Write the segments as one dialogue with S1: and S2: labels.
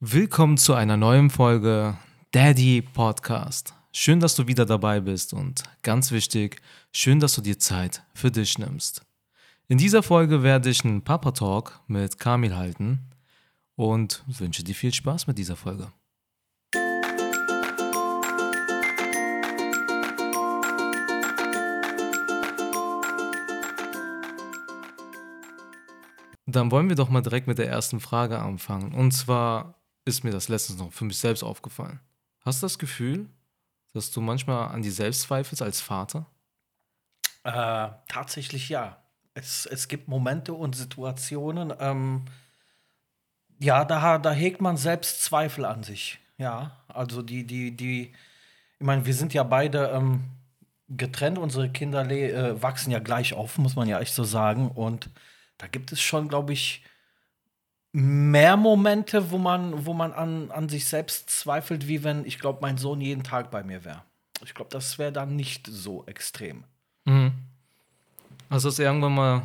S1: Willkommen zu einer neuen Folge Daddy Podcast. Schön, dass du wieder dabei bist und ganz wichtig, schön, dass du dir Zeit für dich nimmst. In dieser Folge werde ich einen Papa Talk mit Kamil halten und wünsche dir viel Spaß mit dieser Folge. Dann wollen wir doch mal direkt mit der ersten Frage anfangen. Und zwar, ist mir das letztens noch für mich selbst aufgefallen. Hast du das Gefühl, dass du manchmal an dir selbst zweifelst als Vater?
S2: Äh, tatsächlich ja. Es, es gibt Momente und Situationen, ähm, ja, da, da hegt man selbst Zweifel an sich. Ja, also die, die, die, ich meine, wir sind ja beide ähm, getrennt, unsere Kinder äh, wachsen ja gleich auf, muss man ja echt so sagen. Und da gibt es schon, glaube ich, mehr Momente, wo man, wo man an, an sich selbst zweifelt, wie wenn, ich glaube, mein Sohn jeden Tag bei mir wäre. Ich glaube, das wäre dann nicht so extrem.
S1: Mhm. Also hast du irgendwann mal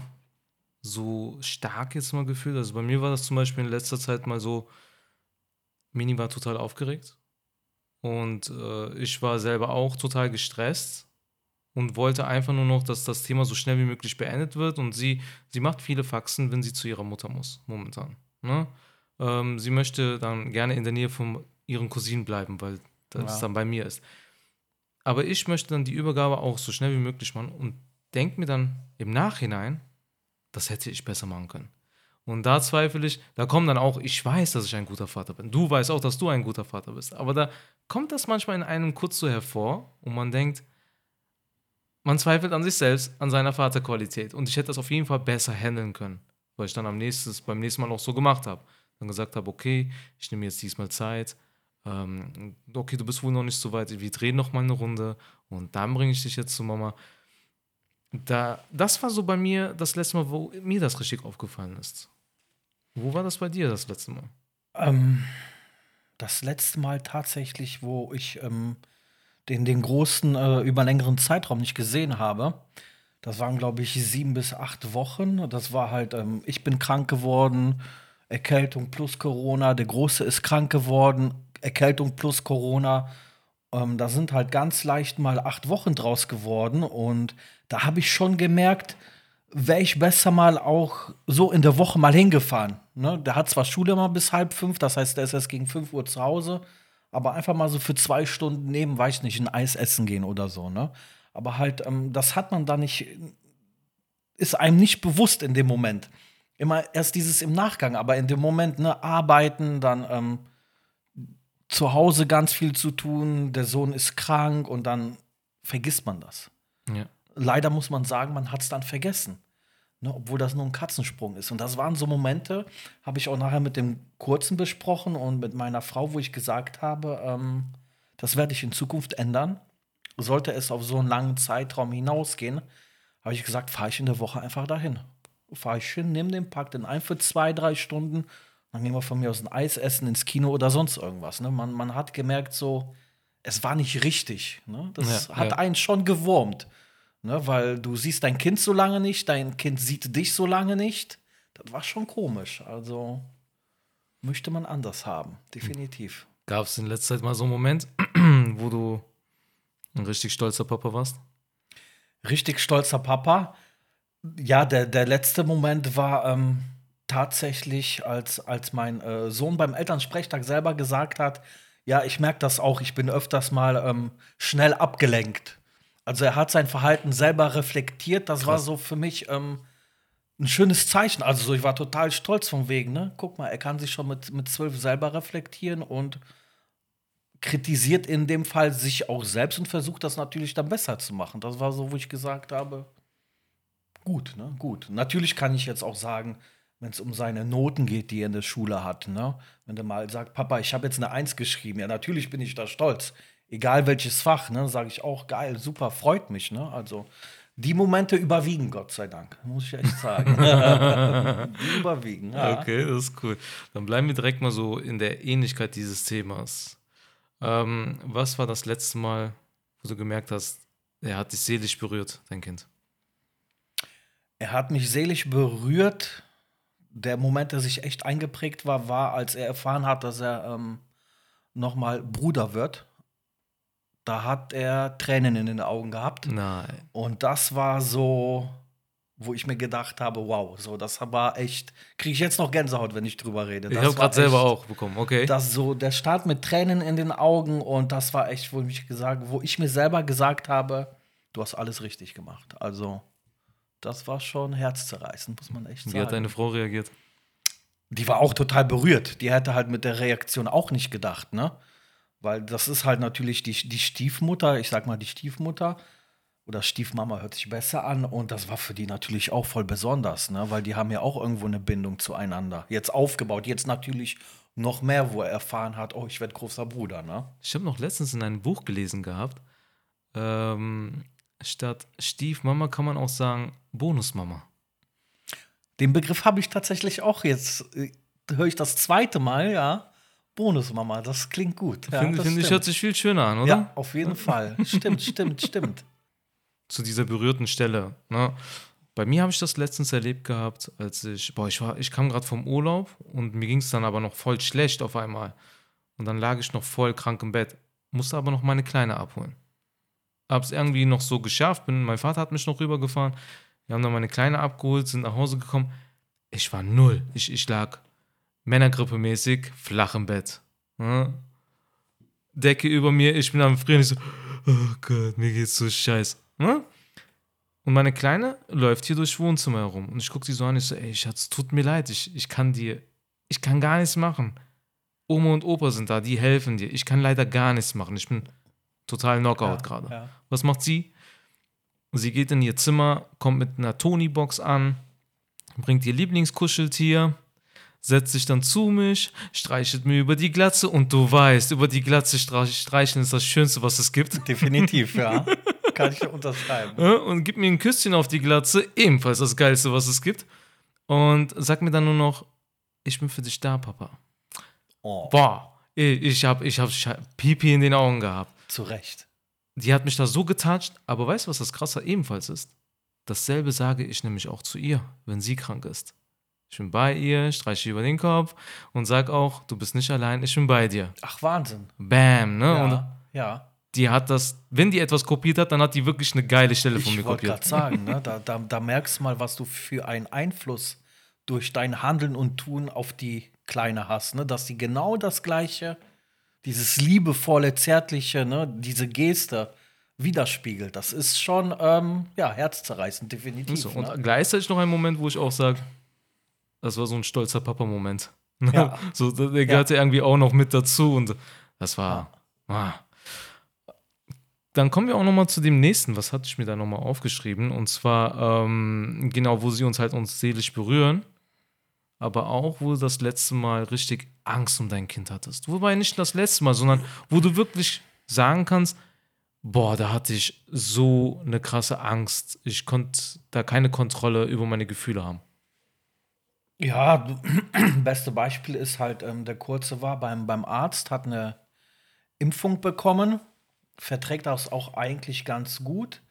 S1: so stark jetzt mal gefühlt? Also bei mir war das zum Beispiel in letzter Zeit mal so, Mini war total aufgeregt und äh, ich war selber auch total gestresst und wollte einfach nur noch, dass das Thema so schnell wie möglich beendet wird und sie, sie macht viele Faxen, wenn sie zu ihrer Mutter muss, momentan. Ne? Ähm, sie möchte dann gerne in der Nähe von ihren Cousinen bleiben, weil das ja. dann bei mir ist. Aber ich möchte dann die Übergabe auch so schnell wie möglich machen und denke mir dann im Nachhinein, das hätte ich besser machen können. Und da zweifle ich, da kommt dann auch, ich weiß, dass ich ein guter Vater bin. Du weißt auch, dass du ein guter Vater bist. Aber da kommt das manchmal in einem kurz so hervor und man denkt, man zweifelt an sich selbst, an seiner Vaterqualität. Und ich hätte das auf jeden Fall besser handeln können weil ich dann am nächsten, beim nächsten Mal auch so gemacht habe. Dann gesagt habe, okay, ich nehme jetzt diesmal Zeit. Ähm, okay, du bist wohl noch nicht so weit, wir drehen noch mal eine Runde und dann bringe ich dich jetzt zu Mama. Da, das war so bei mir das letzte Mal, wo mir das richtig aufgefallen ist. Wo war das bei dir das letzte Mal?
S2: Ähm, das letzte Mal tatsächlich, wo ich ähm, den, den großen äh, über längeren Zeitraum nicht gesehen habe. Das waren, glaube ich, sieben bis acht Wochen. Das war halt, ähm, ich bin krank geworden, Erkältung plus Corona. Der Große ist krank geworden, Erkältung plus Corona. Ähm, da sind halt ganz leicht mal acht Wochen draus geworden. Und da habe ich schon gemerkt, wäre ich besser mal auch so in der Woche mal hingefahren. Ne? Der hat zwar Schule mal bis halb fünf, das heißt, der ist erst gegen fünf Uhr zu Hause, aber einfach mal so für zwei Stunden neben, weiß nicht, ein Eis essen gehen oder so. Ne? Aber halt, ähm, das hat man da nicht, ist einem nicht bewusst in dem Moment. Immer erst dieses im Nachgang, aber in dem Moment, ne, arbeiten, dann ähm, zu Hause ganz viel zu tun, der Sohn ist krank und dann vergisst man das. Ja. Leider muss man sagen, man hat es dann vergessen. Ne, obwohl das nur ein Katzensprung ist. Und das waren so Momente, habe ich auch nachher mit dem Kurzen besprochen und mit meiner Frau, wo ich gesagt habe, ähm, das werde ich in Zukunft ändern sollte es auf so einen langen Zeitraum hinausgehen, habe ich gesagt, fahre ich in der Woche einfach dahin. Fahre ich hin, nehme den, pack den ein für zwei, drei Stunden, dann gehen wir von mir aus ein Eis essen, ins Kino oder sonst irgendwas. Ne? Man, man hat gemerkt, so, es war nicht richtig. Ne? Das ja, hat ja. einen schon gewurmt. Ne? Weil du siehst dein Kind so lange nicht, dein Kind sieht dich so lange nicht. Das war schon komisch. Also möchte man anders haben, definitiv.
S1: Gab es in letzter Zeit mal so einen Moment, wo du ein richtig stolzer Papa warst?
S2: Richtig stolzer Papa. Ja, der, der letzte Moment war ähm, tatsächlich, als, als mein äh, Sohn beim Elternsprechtag selber gesagt hat, ja, ich merke das auch, ich bin öfters mal ähm, schnell abgelenkt. Also er hat sein Verhalten selber reflektiert. Das Krass. war so für mich ähm, ein schönes Zeichen. Also so, ich war total stolz vom Wegen. Ne? Guck mal, er kann sich schon mit, mit zwölf selber reflektieren und kritisiert in dem Fall sich auch selbst und versucht das natürlich dann besser zu machen. Das war so, wo ich gesagt habe, gut, ne, gut. Natürlich kann ich jetzt auch sagen, wenn es um seine Noten geht, die er in der Schule hat, ne? Wenn er mal sagt, Papa, ich habe jetzt eine Eins geschrieben, ja, natürlich bin ich da stolz. Egal welches Fach, ne, sage ich auch, geil, super, freut mich, ne? Also die Momente überwiegen, Gott sei Dank, muss ich echt sagen.
S1: die überwiegen, ja. Okay, das ist cool. Dann bleiben wir direkt mal so in der Ähnlichkeit dieses Themas. Ähm, was war das letzte Mal, wo du gemerkt hast, er hat dich seelisch berührt, dein Kind?
S2: Er hat mich seelisch berührt. der Moment, der sich echt eingeprägt war, war, als er erfahren hat, dass er ähm, nochmal Bruder wird. Da hat er Tränen in den Augen gehabt.
S1: Nein.
S2: Und das war so, wo ich mir gedacht habe, wow, so das war echt, kriege ich jetzt noch Gänsehaut, wenn ich drüber rede.
S1: Ich
S2: Das
S1: habe
S2: war
S1: gerade selber auch bekommen, okay.
S2: Das so, der Start mit Tränen in den Augen und das war echt, wo ich, gesagt, wo ich mir selber gesagt habe, du hast alles richtig gemacht. Also, das war schon herzzerreißend, muss man echt
S1: Wie hat
S2: sagen.
S1: deine Frau reagiert?
S2: Die war auch total berührt. Die hätte halt mit der Reaktion auch nicht gedacht, ne? Weil das ist halt natürlich die, die Stiefmutter, ich sag mal die Stiefmutter oder Stiefmama hört sich besser an und das war für die natürlich auch voll besonders, ne? Weil die haben ja auch irgendwo eine Bindung zueinander. Jetzt aufgebaut, jetzt natürlich noch mehr, wo er erfahren hat, oh, ich werde großer Bruder, ne?
S1: Ich habe noch letztens in einem Buch gelesen gehabt, ähm, statt Stiefmama kann man auch sagen Bonusmama.
S2: Den Begriff habe ich tatsächlich auch jetzt, äh, höre ich das zweite Mal, ja. Bonusmama, das klingt gut. Ja,
S1: Finde
S2: das
S1: find ich, hört sich viel schöner an, oder?
S2: Ja, auf jeden Fall. Stimmt, stimmt, stimmt.
S1: Zu dieser berührten Stelle. Ne? Bei mir habe ich das letztens erlebt gehabt, als ich, boah, ich war, ich kam gerade vom Urlaub und mir ging es dann aber noch voll schlecht auf einmal. Und dann lag ich noch voll krank im Bett, musste aber noch meine Kleine abholen. Hab's irgendwie noch so geschafft, bin, mein Vater hat mich noch rübergefahren. Wir haben dann meine Kleine abgeholt, sind nach Hause gekommen. Ich war null. Ich, ich lag Männergrippe-mäßig flach im Bett. Ne? Decke über mir, ich bin am Frieren, ich so, oh Gott, mir geht's so scheiße. Ne? Und meine Kleine läuft hier durchs Wohnzimmer herum. Und ich gucke sie so an, ich so, ey, Schatz, tut mir leid, ich, ich kann dir, ich kann gar nichts machen. Oma und Opa sind da, die helfen dir. Ich kann leider gar nichts machen. Ich bin total Knockout
S2: Ja,
S1: gerade.
S2: ja.
S1: Was macht sie? Sie geht in ihr Zimmer, kommt mit einer Tony-Box an, bringt ihr Lieblingskuscheltier, setzt sich dann zu mich, streichelt mir über die Glatze und du weißt, über die Glatze streich- streicheln ist das Schönste, was es gibt.
S2: Definitiv, ja. Kann ich unterschreiben.
S1: Und gibt mir ein Küsschen auf die Glatze, ebenfalls das Geilste, was es gibt. Und sagt mir dann nur noch, ich bin für dich da, Papa.
S2: Oh,
S1: Boah, ich hab, ich hab Pipi in den Augen gehabt.
S2: zu Recht.
S1: Die hat mich da so getatscht, aber weißt du, was das Krasse ebenfalls ist? Dasselbe sage ich nämlich auch zu ihr, wenn sie krank ist. Ich bin bei ihr, streiche über den Kopf und sag auch, du bist nicht allein, ich bin bei dir.
S2: Ach, Wahnsinn.
S1: Bam, ne? Und
S2: Ja, ja.
S1: Die hat das, wenn die etwas kopiert hat, dann hat die wirklich eine geile Stelle von mir
S2: Ich wollte gerade
S1: kopiert.
S2: sagen, ne? da, da, da merkst du mal, was du für einen Einfluss durch dein Handeln und Tun auf die Kleine hast. Ne? Dass sie genau das Gleiche, dieses liebevolle, zärtliche, ne? diese Geste widerspiegelt. Das ist schon ähm, ja, herzzerreißend, definitiv.
S1: So, und
S2: ne?
S1: gleichzeitig noch ein Moment, wo ich auch sage, das war so ein stolzer Papa-Moment.
S2: Ja.
S1: so, der gehörte irgendwie auch noch mit dazu und das war. Ah. Dann kommen wir auch noch mal zu dem nächsten. Was hatte ich mir da noch mal aufgeschrieben? Und zwar ähm, genau, wo sie uns halt uns seelisch berühren, aber auch, wo du das letzte Mal richtig Angst um dein Kind hattest. Wobei nicht das letzte Mal, sondern wo du wirklich sagen kannst, boah, da hatte ich so eine krasse Angst. Ich konnte da keine Kontrolle über meine Gefühle haben.
S2: Ja, du- beste Beispiel ist halt, ähm, der Kurze war beim, beim Arzt, hat eine Impfung bekommen, verträgt das auch eigentlich ganz gut.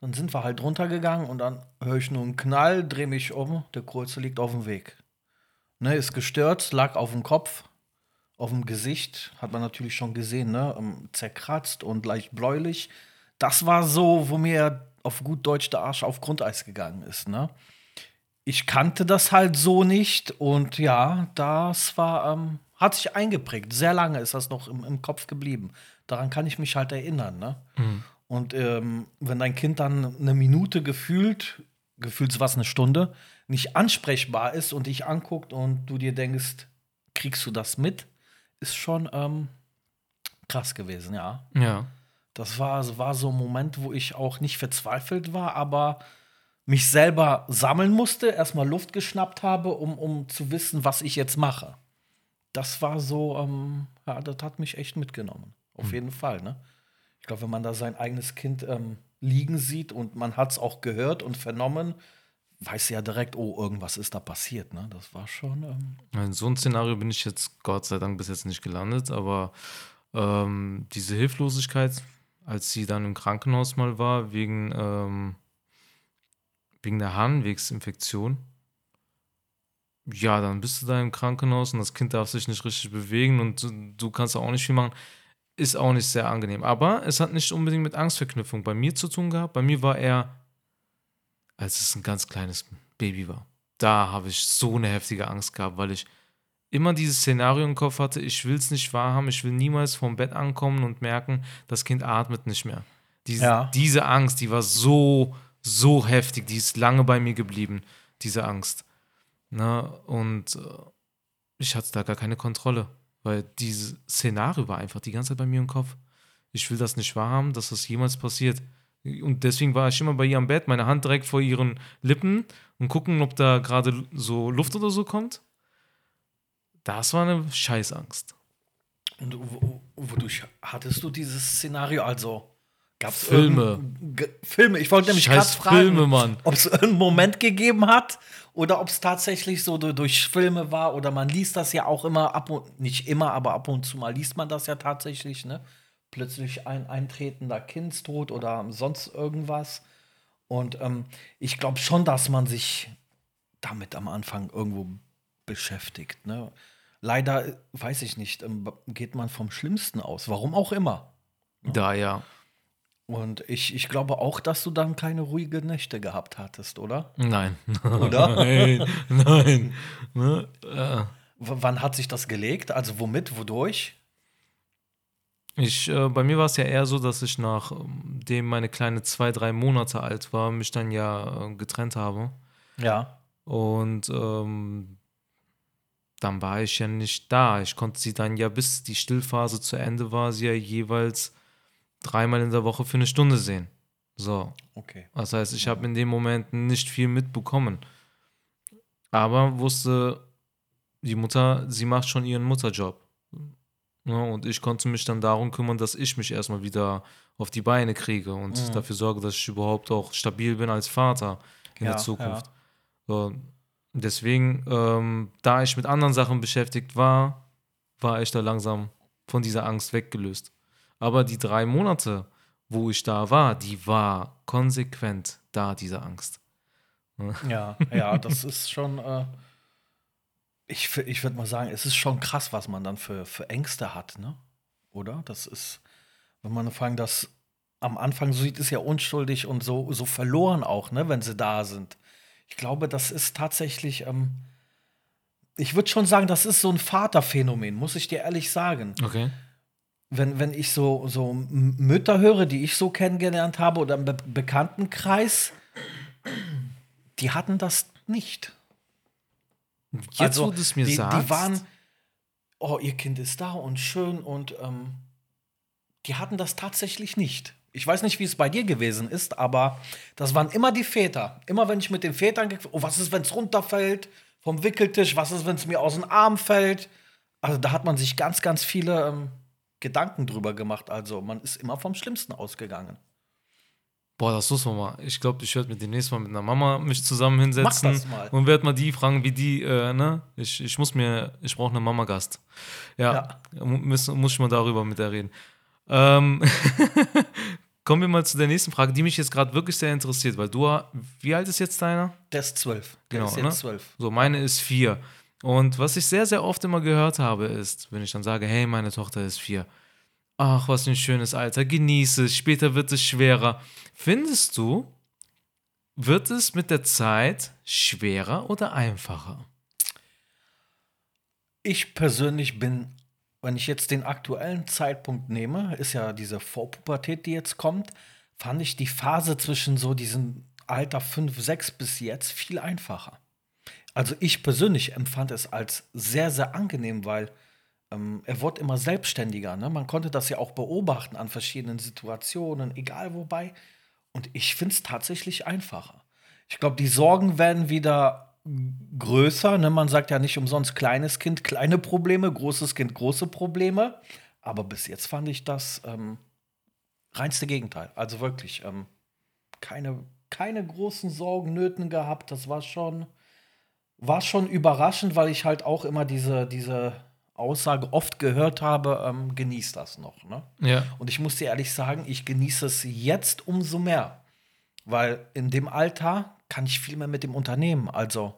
S2: Dann sind wir halt runtergegangen und dann höre ich nur einen Knall, drehe mich um, der Kurze liegt auf dem Weg. Ne, ist gestürzt, lag auf dem Kopf, auf dem Gesicht, hat man natürlich schon gesehen, ne, ähm, zerkratzt und leicht bläulich. Das war so, wo mir auf gut Deutsch der Arsch auf Grundeis gegangen ist, ne ich kannte das halt so nicht und ja, das war, ähm, hat sich eingeprägt. Sehr lange ist das noch im, im Kopf geblieben. Daran kann ich mich halt erinnern, ne? Und ähm, wenn dein Kind dann eine Minute gefühlt, gefühlt was eine Stunde, nicht ansprechbar ist und dich anguckt und du dir denkst, kriegst du das mit, ist schon ähm, krass gewesen, ja.
S1: Ja.
S2: Das war, war so ein Moment, wo ich auch nicht verzweifelt war, aber mich selber sammeln musste, erstmal Luft geschnappt habe, um, um zu wissen, was ich jetzt mache. Das war so, ähm, ja, das hat mich echt mitgenommen. Auf jeden Fall, ne? Ich glaube, wenn man da sein eigenes Kind ähm, liegen sieht und man hat es auch gehört und vernommen, weiß ja direkt, oh, irgendwas ist da passiert, ne? Das war schon. Ähm,
S1: In so ein Szenario bin ich jetzt Gott sei Dank bis jetzt nicht gelandet, aber ähm, diese Hilflosigkeit, als sie dann im Krankenhaus mal war, wegen, ähm, wegen der Harnwegsinfektion, ja, dann bist du da im Krankenhaus und das Kind darf sich nicht richtig bewegen und du, du kannst auch nicht viel machen. Ist auch nicht sehr angenehm. Aber es hat nicht unbedingt mit Angstverknüpfung bei mir zu tun gehabt. Bei mir war er, als es ein ganz kleines Baby war. Da habe ich so eine heftige Angst gehabt, weil ich immer dieses Szenario im Kopf hatte, ich will es nicht wahrhaben, ich will niemals vom Bett ankommen und merken, das Kind atmet nicht mehr. Diese,
S2: Ja.
S1: diese Angst, die war so, so heftig, die ist lange bei mir geblieben, diese Angst. Na, und äh, ich hatte da gar keine Kontrolle, weil dieses Szenario war einfach die ganze Zeit bei mir im Kopf. Ich will das nicht wahrhaben, dass das jemals passiert. Und deswegen war ich immer bei ihr am Bett, meine Hand direkt vor ihren Lippen und gucken, ob da gerade so Luft oder so kommt. Das war eine Scheißangst.
S2: Und wo, wodurch hattest du dieses Szenario? Also gab es
S1: Filme.
S2: Filme. Ich wollte nämlich gerade fragen, ob es einen Moment gegeben hat oder ob es tatsächlich so du- durch Filme war oder man liest das ja auch immer ab und nicht immer, aber ab und zu mal liest man das ja tatsächlich, ne? Plötzlich ein eintretender Kindstod oder sonst irgendwas. Und ähm, ich glaube schon, dass man sich damit am Anfang irgendwo beschäftigt. Ne? Leider, äh, weiß ich nicht, ähm, geht man vom Schlimmsten aus. Warum auch immer.
S1: Da ja.
S2: Und ich, ich glaube auch, dass du dann keine ruhige Nächte gehabt hattest, oder?
S1: Nein.
S2: Oder?
S1: nein, nein. Ne? Äh,
S2: wann hat sich das gelegt? Also womit, wodurch?
S1: Ich, äh, bei mir war es ja eher so, dass ich nachdem meine Kleine zwei, drei Monate alt war, mich dann ja äh, getrennt habe.
S2: Ja.
S1: Und ähm, dann war ich ja nicht da. Ich konnte sie dann ja, bis die Stillphase zu Ende war, sie ja jeweils dreimal in der Woche für eine Stunde sehen. So.
S2: Okay.
S1: Das heißt, ich habe in dem Moment nicht viel mitbekommen. Aber wusste die Mutter, sie macht schon ihren Mutterjob. Ja, und ich konnte mich dann darum kümmern, dass ich mich erstmal wieder auf die Beine kriege und
S2: Mhm.
S1: dafür sorge, dass ich überhaupt auch stabil bin als Vater in
S2: Ja,
S1: der Zukunft. So, deswegen, ähm, da ich mit anderen Sachen beschäftigt war, war ich da langsam von dieser Angst weggelöst. Aber die drei Monate, wo ich da war, die war konsequent da, diese Angst.
S2: Ja, ja, das ist schon. Äh, ich ich würde mal sagen, es ist schon krass, was man dann für, für Ängste hat, ne? Oder? Das ist, wenn man allem das am Anfang so sieht, ist ja unschuldig und so, so verloren auch, ne, wenn sie da sind. Ich glaube, das ist tatsächlich. Ähm, ich würde schon sagen, das ist so ein Vaterphänomen, muss ich dir ehrlich sagen.
S1: Okay.
S2: Wenn, wenn ich so, so Mütter höre, die ich so kennengelernt habe oder im Be Bekanntenkreis, die hatten das nicht.
S1: Jetzt, wo du es mir
S2: Also, die,
S1: sagst.
S2: Die waren, oh, ihr Kind ist da und schön und ähm, die hatten das tatsächlich nicht. Ich weiß nicht, wie es bei dir gewesen ist, aber das waren immer die Väter. Immer wenn ich mit den Vätern, oh, was ist, wenn es runterfällt vom Wickeltisch, was ist, wenn es mir aus dem Arm fällt. Also da hat man sich ganz, ganz viele ähm, Gedanken drüber gemacht. Also man ist immer vom Schlimmsten ausgegangen.
S1: Boah, das muss man mal. Ich glaube, ich werde mit demnächst mal mit einer Mama mich zusammen hinsetzen und werde mal die fragen, wie die, äh, ne? Ich, ich muss mir, ich brauche einen Mama-Gast. Ja, mu- Muss, muss ich mal darüber mit der reden. Ähm, kommen wir mal zu der nächsten Frage, die mich jetzt gerade wirklich sehr interessiert, weil du, wie alt ist jetzt deiner?
S2: Der ist zwölf. Der
S1: Genau,
S2: ist jetzt
S1: ne?
S2: zwölf.
S1: So, meine ist vier. Und was ich sehr, sehr oft immer gehört habe, ist, wenn ich dann sage, hey, meine Tochter ist vier. Ach, was ein schönes Alter, genieße es, später wird es schwerer. Findest du, wird es mit der Zeit schwerer oder einfacher?
S2: Ich persönlich bin, wenn ich jetzt den aktuellen Zeitpunkt nehme, ist ja diese Vorpubertät, die jetzt kommt, fand ich die Phase zwischen so diesem Alter 5, 6 bis jetzt viel einfacher. Also ich persönlich empfand es als sehr, sehr angenehm, weil ähm, er wurde immer selbstständiger. Ne? Man konnte das ja auch beobachten an verschiedenen Situationen, egal wobei. Und ich finde es tatsächlich einfacher. Ich glaube, die Sorgen werden wieder größer. Ne? Man sagt ja nicht umsonst kleines Kind, kleine Probleme, großes Kind, große Probleme. Aber bis jetzt fand ich das ähm, reinste Gegenteil. Also wirklich ähm, keine, keine großen Sorgen, Nöten gehabt. Das war schon, war schon überraschend, weil ich halt auch immer diese, diese Aussage oft gehört habe, ähm, genieß das noch. Ne?
S1: Ja.
S2: Und ich muss dir ehrlich sagen, ich genieße es jetzt umso mehr. Weil in dem Alter kann ich viel mehr mit dem Unternehmen. Also,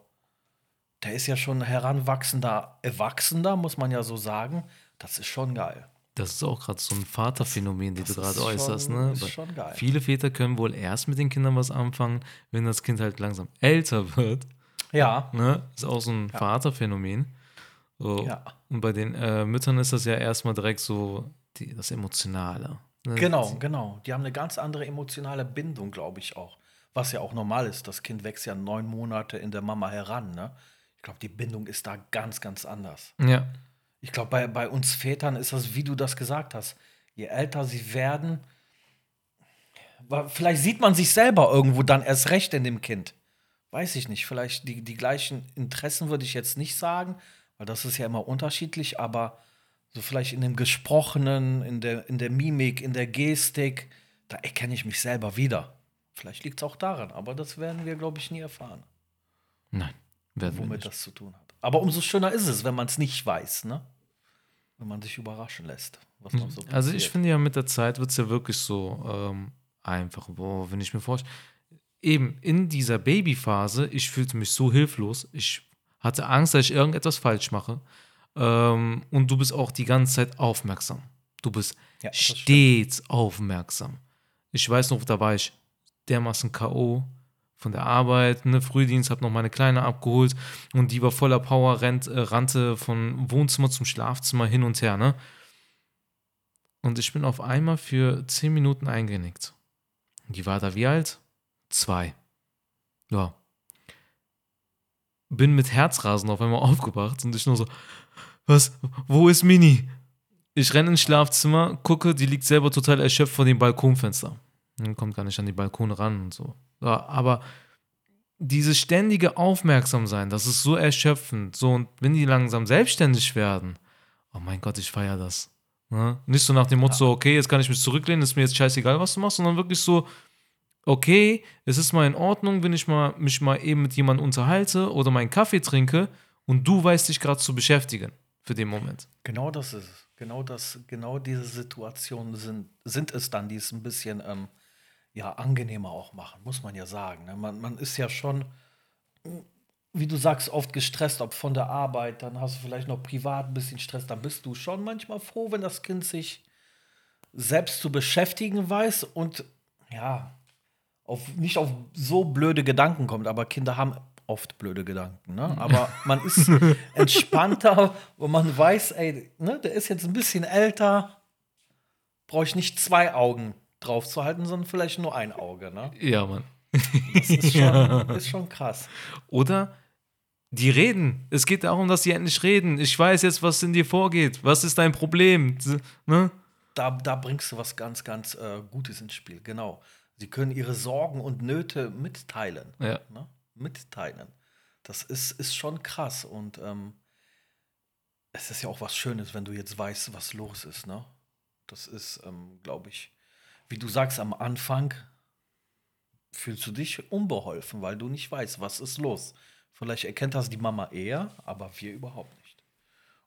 S2: der ist ja schon heranwachsender Erwachsener, muss man ja so sagen. Das ist schon geil.
S1: Das ist auch gerade so ein Vaterphänomen, die
S2: Das
S1: du gerade
S2: ist schon-
S1: äußerst. Ne?
S2: ist schon geil.
S1: Viele Väter können wohl erst mit den Kindern was anfangen, wenn das Kind halt langsam älter wird.
S2: Ja,
S1: Ne? Ist auch so ein Vaterphänomen. So.
S2: Ja.
S1: Und bei den äh, Müttern ist das ja erstmal direkt so die, das Emotionale. Ne?
S2: genau, genau. Die haben eine ganz andere emotionale Bindung, glaube ich auch. Was ja auch normal ist. Das Kind wächst ja neun Monate in der Mama heran. Ne? Ich glaube, die Bindung ist da ganz, ganz anders.
S1: Ja.
S2: Ich glaube, bei, bei uns Vätern ist das, wie du das gesagt hast. Je älter sie werden, vielleicht sieht man sich selber irgendwo dann erst recht in dem Kind. Weiß ich nicht. Vielleicht die, die gleichen Interessen würde ich jetzt nicht sagen, weil das ist ja immer unterschiedlich, aber so vielleicht in dem Gesprochenen, in der, in der Mimik, in der Gestik, da erkenne ich mich selber wieder. Vielleicht liegt es auch daran, aber das werden wir, glaube ich, nie erfahren,
S1: Nein. Werden wir
S2: womit
S1: nicht.
S2: das zu tun hat. Aber umso schöner ist es, wenn man es nicht weiß, ne? Wenn man sich überraschen lässt, was noch so
S1: Also ich
S2: passiert.
S1: finde ja mit der Zeit wird es ja wirklich so ähm, einfach, boah, wenn ich mir vorstelle, eben in dieser Babyphase, ich fühlte mich so hilflos, ich hatte Angst, dass ich irgendetwas falsch mache ähm, und du bist auch die ganze Zeit aufmerksam. Du bist
S2: Ja, das stimmt.
S1: stets aufmerksam. Ich weiß noch, da war ich dermaßen K.O. von der Arbeit, ne, Frühdienst, hab noch meine Kleine abgeholt und die war voller Power, rennt, äh, rannte von Wohnzimmer zum Schlafzimmer hin und her, ne? Und ich bin auf einmal für zehn Minuten eingenickt. Die war da wie alt? Zwei. Ja. Bin mit Herzrasen auf einmal aufgewacht und ich nur so, was, wo ist Mini? Ich renne ins Schlafzimmer, gucke, die liegt selber total erschöpft vor dem Balkonfenster. Und kommt gar nicht an die Balkone ran und so. Ja, aber dieses ständige Aufmerksamsein, das ist so erschöpfend. So, und wenn die langsam selbstständig werden, oh mein Gott, ich feiere das. Ne? Nicht so nach dem Motto, so, okay, jetzt kann ich mich zurücklehnen, ist mir jetzt scheißegal, was du machst, sondern wirklich so, okay, es ist mal in Ordnung, wenn ich mal, mich mal eben mit jemandem unterhalte oder meinen Kaffee trinke und du weißt dich gerade zu beschäftigen für den Moment.
S2: Genau das ist es. Genau das, genau diese Situationen sind, sind es dann, die es ein bisschen ähm, ja, angenehmer auch machen, muss man ja sagen. Ne? Man, man ist ja schon, wie du sagst, oft gestresst, ob von der Arbeit, dann hast du vielleicht noch privat ein bisschen Stress, dann bist du schon manchmal froh, wenn das Kind sich selbst zu beschäftigen weiß und ja, auf, nicht auf so blöde Gedanken kommt, aber Kinder haben oft blöde Gedanken, ne? Aber man ist entspannter, wo man weiß, ey, ne, der ist jetzt ein bisschen älter, brauche ich nicht zwei Augen drauf zu halten, sondern vielleicht nur ein Auge, ne?
S1: Ja, Mann.
S2: Das ist schon, ist schon krass.
S1: Oder die reden. Es geht darum, dass sie endlich reden. Ich weiß jetzt, was in dir vorgeht. Was ist dein Problem? Ne?
S2: Da, da bringst du was ganz, ganz äh, Gutes ins Spiel, genau. Sie können ihre Sorgen und Nöte mitteilen.
S1: Ja.
S2: ne? mitteilen. Das ist, ist schon krass und ähm, es ist ja auch was Schönes, wenn du jetzt weißt, was los ist. Ne? Das ist, ähm, glaube ich, wie du sagst, am Anfang fühlst du dich unbeholfen, weil du nicht weißt, was ist los. Vielleicht erkennt das die Mama eher, aber wir überhaupt nicht.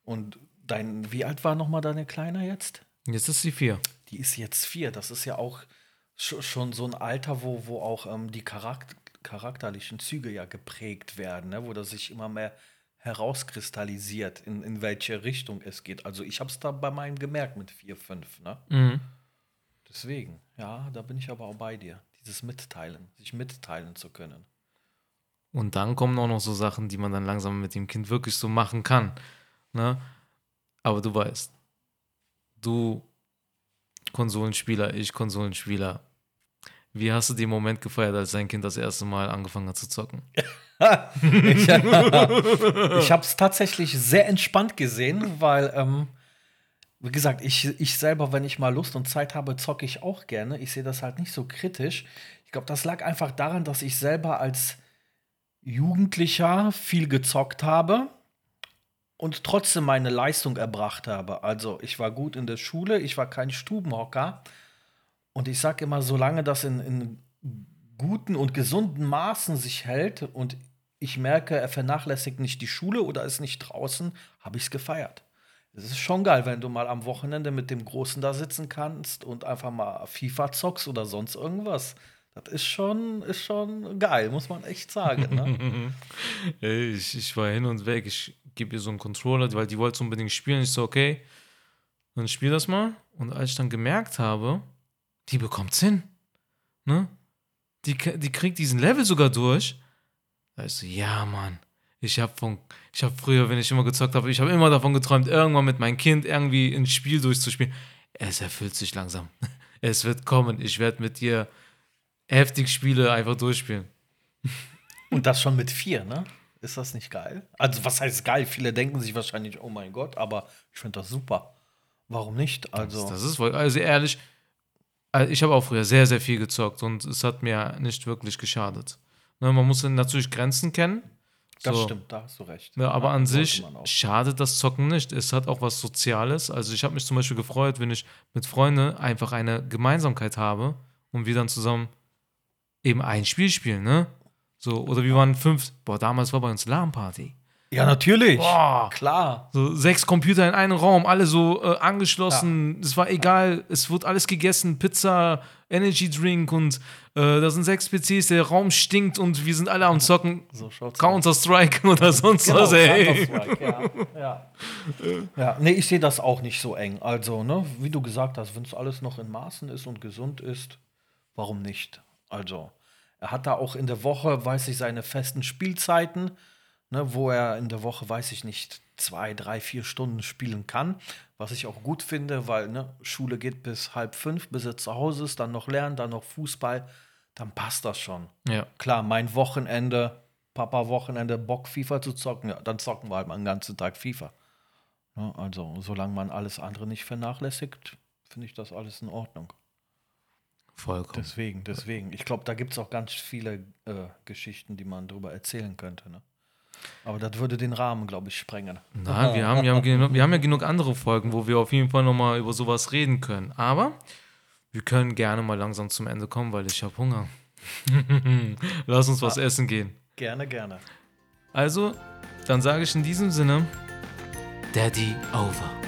S2: Und dein, wie alt war nochmal deine Kleine jetzt?
S1: Jetzt ist sie vier.
S2: Die ist jetzt vier. Das ist ja auch schon so ein Alter, wo, wo auch ähm, die Charakter charakterlichen Züge ja geprägt werden, ne? wo das sich immer mehr herauskristallisiert, in, in welche Richtung es geht. Also ich habe es da bei meinem gemerkt mit vier, fünf. Ne?
S1: Mhm.
S2: Deswegen, ja, da bin ich aber auch bei dir. Dieses Mitteilen, sich mitteilen zu können.
S1: Und dann kommen auch noch so Sachen, die man dann langsam mit dem Kind wirklich so machen kann. Ne? Aber du weißt, du Konsolenspieler, ich Konsolenspieler. Wie hast du den Moment gefeiert, als dein Kind das erste Mal angefangen hat zu zocken?
S2: ich ich habe es tatsächlich sehr entspannt gesehen, weil, ähm, wie gesagt, ich, ich selber, wenn ich mal Lust und Zeit habe, zocke ich auch gerne. Ich sehe das halt nicht so kritisch. Ich glaube, das lag einfach daran, dass ich selber als Jugendlicher viel gezockt habe und trotzdem meine Leistung erbracht habe. Also ich war gut in der Schule, ich war kein Stubenhocker. Und ich sage immer, solange das in, in guten und gesunden Maßen sich hält und ich merke, er vernachlässigt nicht die Schule oder ist nicht draußen, habe ich es gefeiert. Es ist schon geil, wenn du mal am Wochenende mit dem Großen da sitzen kannst und einfach mal FIFA zockst oder sonst irgendwas. Das ist schon, ist schon geil, muss man echt sagen. Ne?
S1: Ich, ich war hin und weg. Ich gebe ihr so einen Controller, weil die wollte unbedingt spielen. Ich so, okay, dann spiel das mal. Und als ich dann gemerkt habe, die bekommt's hin. Ne? Die, die kriegt diesen Level sogar durch. Da ist so, ja, Mann. Ich habe von, ich habe früher, wenn ich immer gezockt habe, ich habe immer davon geträumt, irgendwann mit meinem Kind irgendwie ein Spiel durchzuspielen. Es erfüllt sich langsam. Es wird kommen. Ich werde mit dir heftig Spiele einfach durchspielen.
S2: Und das schon mit vier, ne? Ist das nicht geil? Also, was heißt geil? Viele denken sich wahrscheinlich, oh mein Gott, aber ich finde das super. Warum nicht? Also,
S1: Das, das ist wohl, also ehrlich, ich habe auch früher sehr, sehr viel gezockt und es hat mir nicht wirklich geschadet. Ne, man muss natürlich Grenzen kennen.
S2: das
S1: So.
S2: stimmt, da hast du recht.
S1: Ja, aber
S2: Ja,
S1: an sich schadet das Zocken nicht. Es hat auch was Soziales. Also ich habe mich zum Beispiel gefreut, wenn ich mit Freunden einfach eine Gemeinsamkeit habe und wir dann zusammen eben ein Spiel spielen, ne? So, oder wir waren fünf, boah, damals war bei uns LAN-Party.
S2: Ja, natürlich.
S1: Boah.
S2: Klar.
S1: So sechs Computer in einem Raum, alle so äh, angeschlossen. Es war egal, es wurde alles gegessen, Pizza, Energy Drink und äh, da sind sechs PCs, der Raum stinkt und wir sind alle am Zocken.
S2: So
S1: Counter-Strike oder sonst
S2: Genau,
S1: was, ey.
S2: Counter-Strike, ja. ja. ja. Nee, ich sehe das auch nicht so eng. Also, ne, wie du gesagt hast, wenn es alles noch in Maßen ist und gesund ist, warum nicht? Also, er hat da auch in der Woche, weiß ich, seine festen Spielzeiten, ne, wo er in der Woche, weiß ich nicht, zwei, drei, vier Stunden spielen kann. Was ich auch gut finde, weil ne, Schule geht bis halb fünf, bis er zu Hause ist, dann noch lernen, dann noch Fußball, dann passt das schon.
S1: Ja.
S2: Klar, mein Wochenende, Papa-Wochenende, Bock FIFA zu zocken, ja, dann zocken wir halt mal den ganzen Tag FIFA. Ja, also, solange man alles andere nicht vernachlässigt, finde ich das alles in Ordnung.
S1: Vollkommen.
S2: Deswegen, deswegen. Ich glaube, da gibt es auch ganz viele äh, Geschichten, die man darüber erzählen könnte. Ne? Aber das würde den Rahmen, glaube ich, sprengen.
S1: Nein, wir haben, wir, haben wir haben ja genug andere Folgen, wo wir auf jeden Fall nochmal über sowas reden können. Aber wir können gerne mal langsam zum Ende kommen, weil ich habe Hunger. Lass uns was essen gehen.
S2: Gerne, gerne.
S1: Also, dann sage ich in diesem Sinne, Daddy over.